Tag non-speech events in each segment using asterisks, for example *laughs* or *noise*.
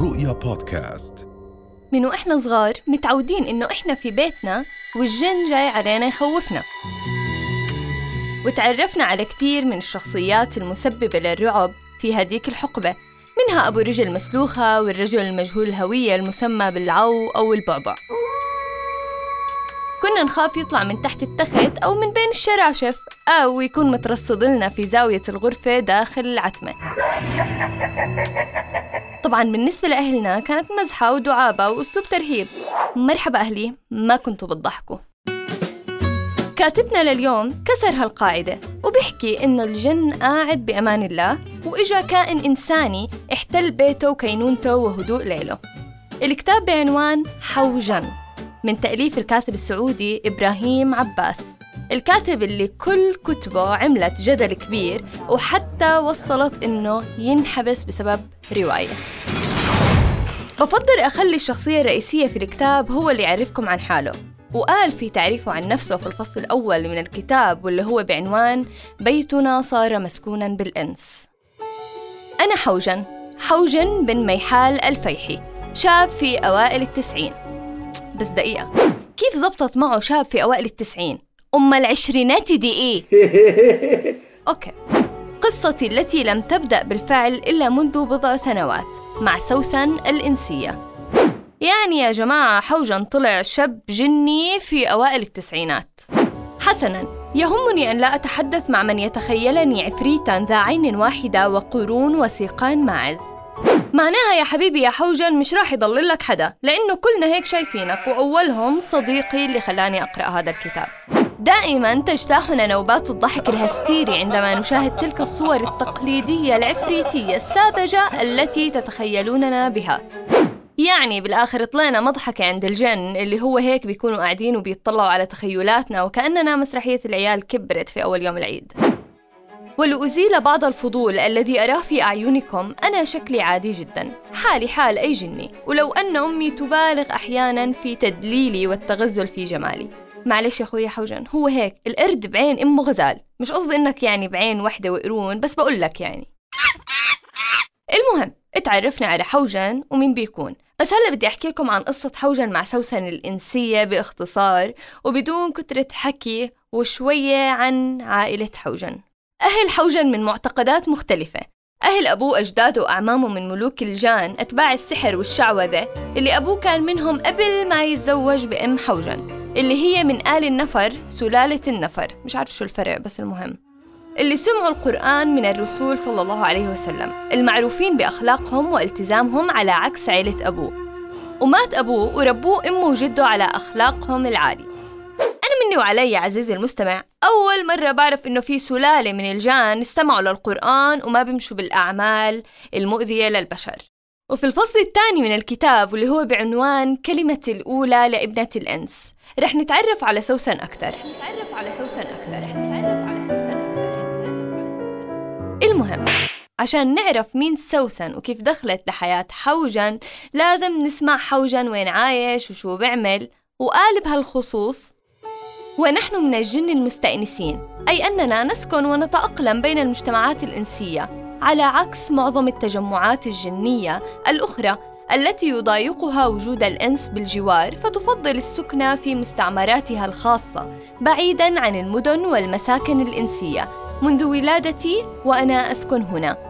رؤيا بودكاست. من وإحنا صغار متعودين إنه إحنا في بيتنا والجن جاي علينا يخوفنا. وتعرفنا على كتير من الشخصيات المسببة للرعب في هديك الحقبة منها أبو رجل مسلوخة والرجل المجهول الهوية المسمى بالعو أو البعبع. كنا نخاف يطلع من تحت التخت أو من بين الشراشف أو يكون مترصد لنا في زاوية الغرفة داخل العتمة. طبعا بالنسبة لأهلنا كانت مزحة ودعابة وأسلوب ترهيب. مرحبا أهلي ما كنتوا بتضحكوا. كاتبنا لليوم كسر هالقاعدة وبيحكي إنه الجن قاعد بأمان الله وإجا كائن إنساني احتل بيته وكينونته وهدوء ليله. الكتاب بعنوان حوجن من تأليف الكاتب السعودي إبراهيم عباس. الكاتب اللي كل كتبه عملت جدل كبير وحتى وصلت إنه ينحبس بسبب رواية. بفضل أخلي الشخصية الرئيسية في الكتاب هو اللي يعرفكم عن حاله وقال في تعريفه عن نفسه في الفصل الأول من الكتاب واللي هو بعنوان بيتنا صار مسكونا بالإنس أنا حوجن حوجن بن ميحال الفيحي شاب في أوائل التسعين. بس دقيقة كيف زبطت معه شاب في أوائل التسعين؟ أم العشرينات دي إيه؟ *laughs* أوكي. قصتي التي لم تبدأ بالفعل إلا منذ بضع سنوات مع سوسن الإنسية. يعني يا جماعة حوجن طلع شاب جني في أوائل التسعينات. حسناً يهمني أن لا أتحدث مع من يتخيلني عفريتاً ذا عين واحدة وقرون وسيقان ماعز معناها يا حبيبي يا حوجن مش راح يضل لك حدا لأنه كلنا هيك شايفينك وأولهم صديقي اللي خلاني أقرأ هذا الكتاب. دائما تجتاحنا نوبات الضحك الهستيري عندما نشاهد تلك الصور التقليدية العفريتية الساذجة التي تتخيلوننا بها. يعني بالآخر طلعنا مضحكة عند الجن اللي هو هيك بيكونوا قاعدين وبيطلعوا على تخيلاتنا وكأننا مسرحية العيال كبرت في أول يوم العيد. ولأزيل بعض الفضول الذي أراه في أعينكم أنا شكلي عادي جدا. حالي حال أي جني. ولو أن أمي تبالغ أحيانا في تدليلي والتغزل في جمالي. معلش يا أخوي حوجن هو هيك القرد بعين أمه غزال مش قصدي إنك يعني بعين وحدة وقرون بس بقول لك يعني. المهم اتعرفنا على حوجن ومين بيكون. بس هلا بدي أحكي لكم عن قصة حوجن مع سوسن الإنسية باختصار وبدون كترة حكي وشوية عن عائلة حوجن. أهل حوجن من معتقدات مختلفة. أهل أبوه أجداده وأعمامه من ملوك الجان أتباع السحر والشعوذة اللي أبوه كان منهم قبل ما يتزوج بأم حوجن اللي هي من آل النفر سلالة النفر. مش عارف شو الفرق بس المهم. اللي سمعوا القرآن من الرسول صلى الله عليه وسلم المعروفين بأخلاقهم والتزامهم على عكس عيلة أبوه. ومات أبوه وربوه أمه وجده على أخلاقهم العالية. مني وعلي عزيزي المستمع أول مرة بعرف إنه في سلالة من الجان استمعوا للقرآن وما بيمشوا بالأعمال المؤذية للبشر. وفي الفصل الثاني من الكتاب واللي هو بعنوان كلمة الأولى لابنة الإنس. رح نتعرف على سوسن أكثر نتعرف على سوسن أكثر المهم عشان نعرف مين سوسن وكيف دخلت لحياة حوجن لازم نسمع حوجن وين عايش وشو بيعمل وقال بهالخصوص ونحن من الجن المستأنسين أي أننا نسكن ونتأقلم بين المجتمعات الإنسية على عكس معظم التجمعات الجنية الأخرى التي يضايقها وجود الإنس بالجوار فتفضل السكنة في مستعمراتها الخاصة بعيداً عن المدن والمساكن الإنسية. منذ ولادتي وأنا أسكن هنا.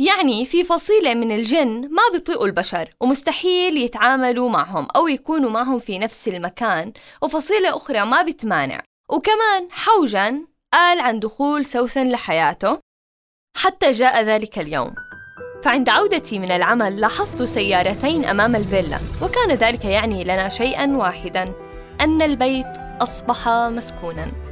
يعني في فصيلة من الجن ما بيطيقوا البشر ومستحيل يتعاملوا معهم أو يكونوا معهم في نفس المكان وفصيلة أخرى ما بتمانع. وكمان حوجن قال عن دخول سوسن لحياته حتى جاء ذلك اليوم. فعند عودتي من العمل لاحظت سيارتين أمام الفيلا وكان ذلك يعني لنا شيئا واحدا أن البيت أصبح مسكونا.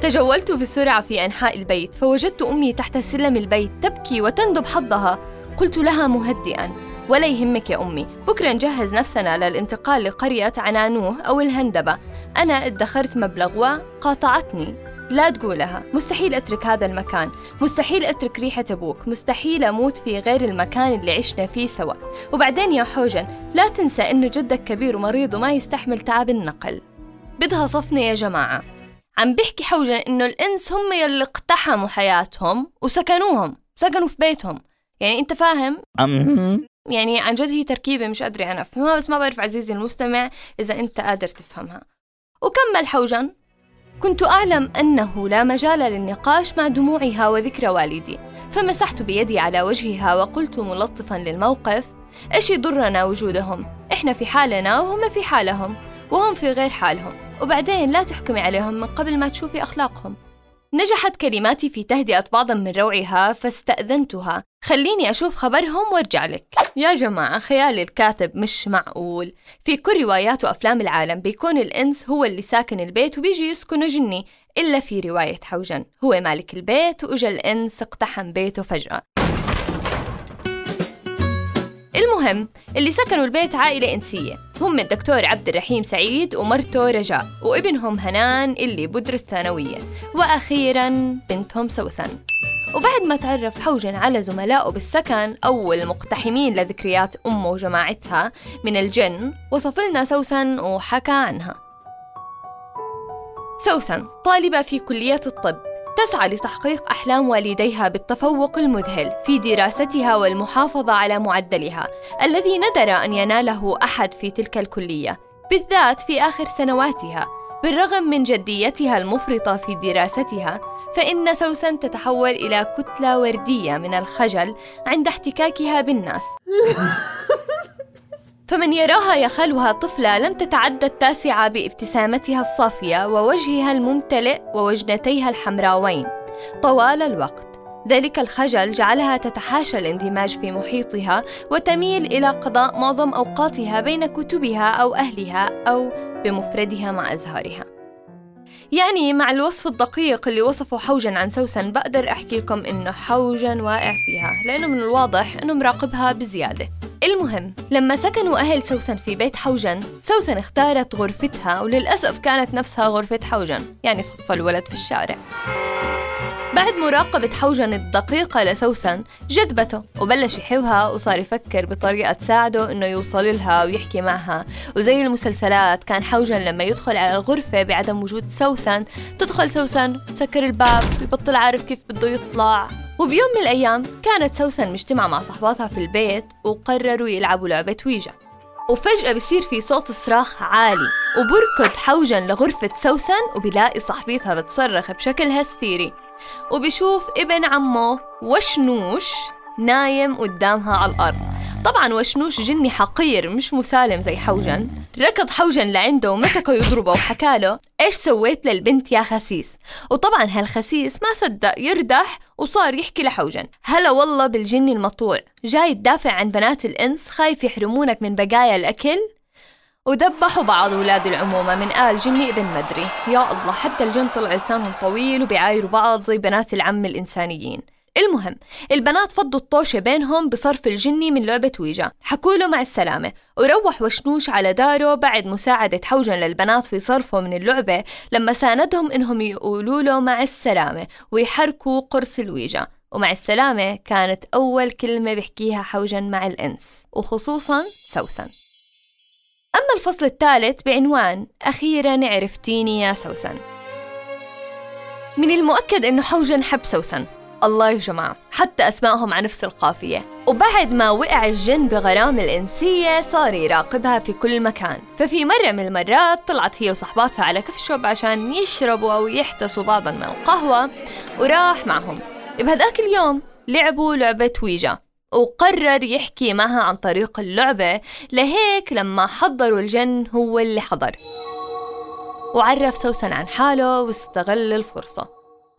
تجولت بسرعة في أنحاء البيت فوجدت أمي تحت سلم البيت تبكي وتندب حظها. قلت لها مهدئا ولا يهمك يا أمي بكرة نجهز نفسنا للانتقال لقرية عنانوه أو الهندبة. أنا ادخرت مبلغ وقاطعتني. لا تقولها مستحيل أترك هذا المكان مستحيل أترك ريحة أبوك مستحيل أموت في غير المكان اللي عشنا فيه سوا. وبعدين يا حوجن لا تنسى إنه جدك كبير ومريض وما يستحمل تعب النقل. بدها صفنة يا جماعة. عم بيحكي حوجن إنه الإنس هم يلي اقتحموا حياتهم وسكنوهم سكنوا في بيتهم. يعني أنت فاهم؟ يعني عن جد هي تركيبة مش قادرة أنا أفهمها بس ما بعرف عزيزي المستمع إذا أنت قادر تفهمها. وكمل حوجن كنت أعلم أنه لا مجال للنقاش مع دموعها وذكر والدي فمسحت بيدي على وجهها وقلت ملطفا للموقف إيش يضرنا وجودهم؟ إحنا في حالنا وهم في حالهم وهم في غير حالهم. وبعدين لا تحكمي عليهم من قبل ما تشوفي أخلاقهم. نجحت كلماتي في تهدئة بعض من روعها فاستأذنتها. خليني أشوف خبرهم وأرجع لك. يا جماعة خيال الكاتب مش معقول. في كل روايات وأفلام العالم بيكون الإنس هو اللي ساكن البيت وبيجي يسكنه جني إلا في رواية حوجن. هو مالك البيت وإجا الإنس اقتحم بيته فجأة. المهم اللي سكنوا البيت عائلة إنسية. هم الدكتور عبد الرحيم سعيد ومرته رجاء وابنهم هنان اللي بدرس ثانوية وأخيرا بنتهم سوسن. وبعد ما تعرف حوجن على زملائه بالسكن أو المقتحمين لذكريات أمه وجماعتها من الجن وصف لنا سوسن وحكى عنها. سوسن طالبة في كلية الطب. تسعى لتحقيق أحلام والديها بالتفوق المذهل في دراستها والمحافظة على معدلها الذي ندر أن يناله أحد في تلك الكلية بالذات في آخر سنواتها. بالرغم من جديتها المفرطة في دراستها فإن سوسن تتحول إلى كتلة وردية من الخجل عند احتكاكها بالناس. *laughs* فمن يراها يخالها طفلة لم تتعدى التاسعة بابتسامتها الصافية ووجهها الممتلئ ووجنتيها الحمراوين. طوال الوقت. ذلك الخجل جعلها تتحاشى الاندماج في محيطها وتميل إلى قضاء معظم أوقاتها بين كتبها أو أهلها أو بمفردها مع أزهارها. يعني مع الوصف الدقيق اللي وصفه حوجن عن سوسن بقدر أحكي لكم إنه حوجن واقع فيها لأنه من الواضح إنه مراقبها بزيادة. المهم لما سكنوا أهل سوسن في بيت حوجن سوسن اختارت غرفتها وللأسف كانت نفسها غرفة حوجن يعني صف الولد في الشارع. بعد مراقبة حوجن الدقيقة لسوسن جذبته وبلش يحبها وصار يفكر بطريقة تساعده إنه يوصل لها ويحكي معها. وزي المسلسلات كان حوجن لما يدخل على الغرفة بعدم وجود سوسن تدخل سوسن تسكر الباب ويبطل عارف كيف بده يطلع. وبيوم من الأيام كانت سوسن مجتمعة مع صحباتها في البيت وقرروا يلعبوا لعبة ويجا. وفجأة بصير في صوت صراخ عالي وبركض حوجن لغرفة سوسن وبيلاقي صاحبتها بتصرخ بشكل هستيري. وبشوف ابن عمه وشنوش نايم قدامها على الأرض. طبعا وشنوش جني حقير مش مسالم زي حوجن. ركض حوجن لعنده ومسكه يضربه وحكى له إيش سويت للبنت يا خسيس. وطبعا هالخسيس ما صدق يردح وصار يحكي لحوجن. هلا والله بالجني المطوع. جاي تدافع عن بنات الإنس خايف يحرمونك من بقايا الأكل. ودبحوا بعض أولاد العمومة من آل جني ابن مدري يا الله حتى الجن طلع لسانهم طويل وبيعايروا بعض زي بنات العم الإنسانيين. المهم البنات فضوا الطوشة بينهم بصرف الجني من لعبة ويجا. حكوا له مع السلامة. وروح وشنوش على داره بعد مساعدة حوجن للبنات في صرفه من اللعبة لما ساندهم إنهم يقولوا له مع السلامة ويحركوا قرص الويجا. ومع السلامة كانت أول كلمة بحكيها حوجن مع الإنس وخصوصا سوسن. أما الفصل الثالث بعنوان أخيرا عرفتيني يا سوسن. من المؤكد أنه حوجن حب سوسن. الله يا جماعة حتى أسمائهم على نفس القافية. وبعد ما وقع الجن بغرام الإنسية صار يراقبها في كل مكان. ففي مرة من المرات طلعت هي وصحباتها على كف شوب عشان يشربوا أو يحتسوا بعضا من القهوة وراح معهم. بهذاك اليوم لعبوا لعبة ويجا. وقرر يحكي معها عن طريق اللعبة لهيك لما حضروا الجن هو اللي حضر. وعرف سوسن عن حاله واستغل الفرصة.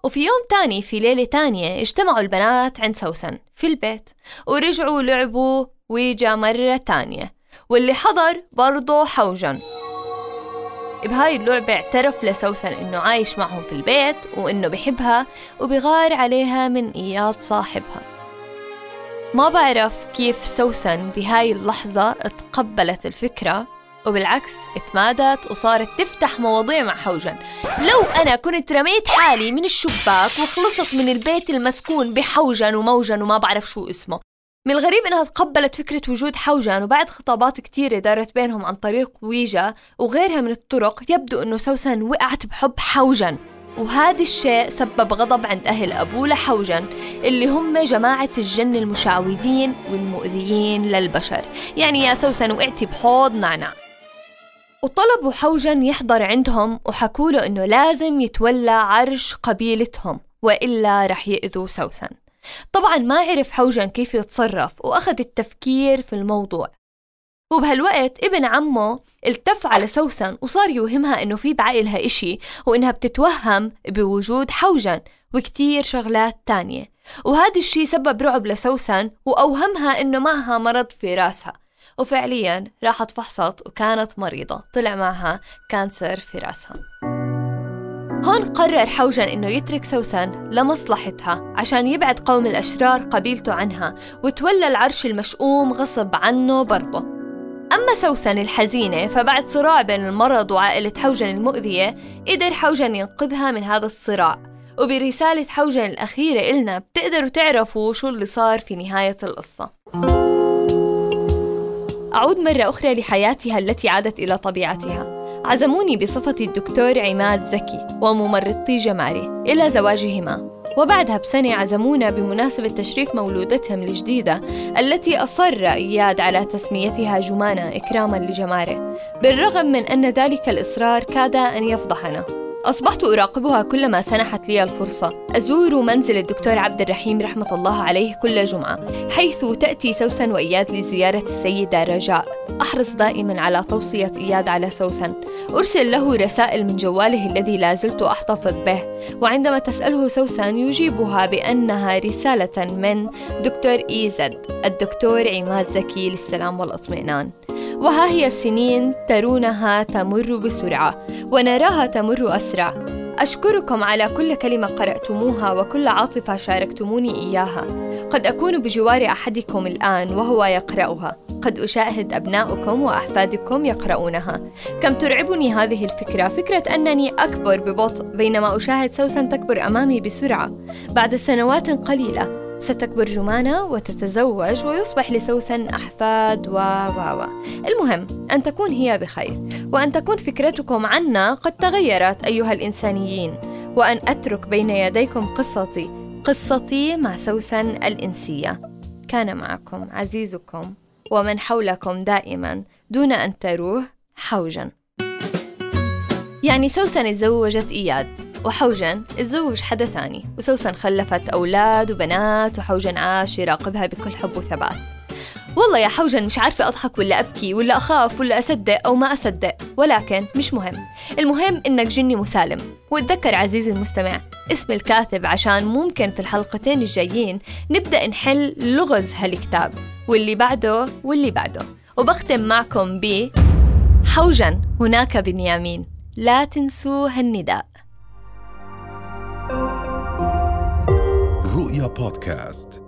وفي يوم تاني في ليلة تانية اجتمعوا البنات عند سوسن في البيت. ورجعوا لعبوا ويجا مرة تانية. واللي حضر برضه حوجن. بهاي اللعبة اعترف لسوسن إنه عايش معهم في البيت وإنه بحبها وبغار عليها من إياد صاحبها. ما بعرف كيف سوسن بهاي اللحظة تقبلت الفكرة وبالعكس اتمادت وصارت تفتح مواضيع مع حوجن. لو أنا كنت رميت حالي من الشباك وخلصت من البيت المسكون بحوجن وموجن وما بعرف شو اسمه. من الغريب إنها تقبلت فكرة وجود حوجن وبعد خطابات كتيرة دارت بينهم عن طريق ويجا وغيرها من الطرق يبدو إنه سوسن وقعت بحب حوجن. وهذا الشيء سبب غضب عند أهل أبو لحوجن اللي هم جماعة الجن المشعوذين والمؤذيين للبشر. يعني يا سوسن وقعتي بحوض نعنع وطلبوا حوجن يحضر عندهم وحكوا له إنه لازم يتولى عرش قبيلتهم وإلا رح يأذوا سوسن. طبعا ما عرف حوجن كيف يتصرف وأخذ التفكير في الموضوع. وبهالوقت ابن عمه التف على سوسن وصار يوهمها إنه في بعقلها إشي وإنها بتتوهم بوجود حوجن وكتير شغلات تانية. وهذا الشي سبب رعب لسوسن وأوهمها إنه معها مرض في راسها. وفعليا راحت فحصت وكانت مريضة طلع معها كانسر في راسها. هون قرر حوجن إنه يترك سوسن لمصلحتها عشان يبعد قوم الأشرار قبيلته عنها وتولى العرش المشؤوم غصب عنه برضه. أما سوسن الحزينة فبعد صراع بين المرض وعائلة حوجن المؤذية قدر حوجن ينقذها من هذا الصراع. وبرسالة حوجن الأخيرة إلنا بتقدروا تعرفوا شو اللي صار في نهاية القصة. أعود مرة أخرى لحياتها التي عادت إلى طبيعتها. عزموني بصفتي الدكتور عماد زكي وممرضتي جماري. إلى زواجهما. وبعدها بسنة عزمونا بمناسبة تشريف مولودتهم الجديدة التي أصر إياد على تسميتها جمانة إكراما لجمارة بالرغم من أن ذلك الإصرار كاد أن يفضحنا. أصبحت أراقبها كلما سنحت لي الفرصة. أزور منزل الدكتور عبد الرحيم رحمة الله عليه كل جمعة حيث تأتي سوسن وإياد لزيارة السيدة رجاء. أحرص دائما على توصية إياد على سوسن أرسل له رسائل من جواله الذي لا زلت أحتفظ به. وعندما تسأله سوسن يجيبها بأنها رسالة من دكتور إيزد الدكتور عماد زكي للسلام والإطمئنان. وها هي السنين ترونها تمر بسرعة ونراها تمر أسرع. أشكركم على كل كلمة قرأتموها وكل عاطفة شاركتموني إياها. قد أكون بجوار أحدكم الآن وهو يقرأها. قد أشاهد أبناؤكم وأحفادكم يقرؤونها. كم ترعبني هذه الفكرة. فكرة أنني أكبر ببطء بينما أشاهد سوسن تكبر أمامي بسرعة. بعد سنوات قليلة ستكبر جمانة وتتزوج ويصبح لسوسن أحفاد و و و. المهم أن تكون هي بخير وأن تكون فكرتكم عنا قد تغيرت أيها الإنسانيين وأن أترك بين يديكم قصتي قصتي مع سوسن الإنسية. كان معكم عزيزكم ومن حولكم دائما دون أن تروه حوجا. يعني سوسن تزوجت إياد. وحوجن تزوج حدا ثاني. وسوسن خلفت أولاد وبنات وحوجن عاش يراقبها بكل حب وثبات. والله يا حوجن مش عارفة أضحك ولا أبكي ولا أخاف ولا أصدق أو ما أصدق ولكن مش مهم. المهم إنك جني مسالم. وتذكر عزيزي المستمع اسم الكاتب عشان ممكن في الحلقتين الجايين نبدأ نحل لغز هالكتاب. واللي بعده واللي بعده. وبختم معكم ب حوجن هناك بنيامين. لا تنسوا هالنداء. رؤيا بودكاست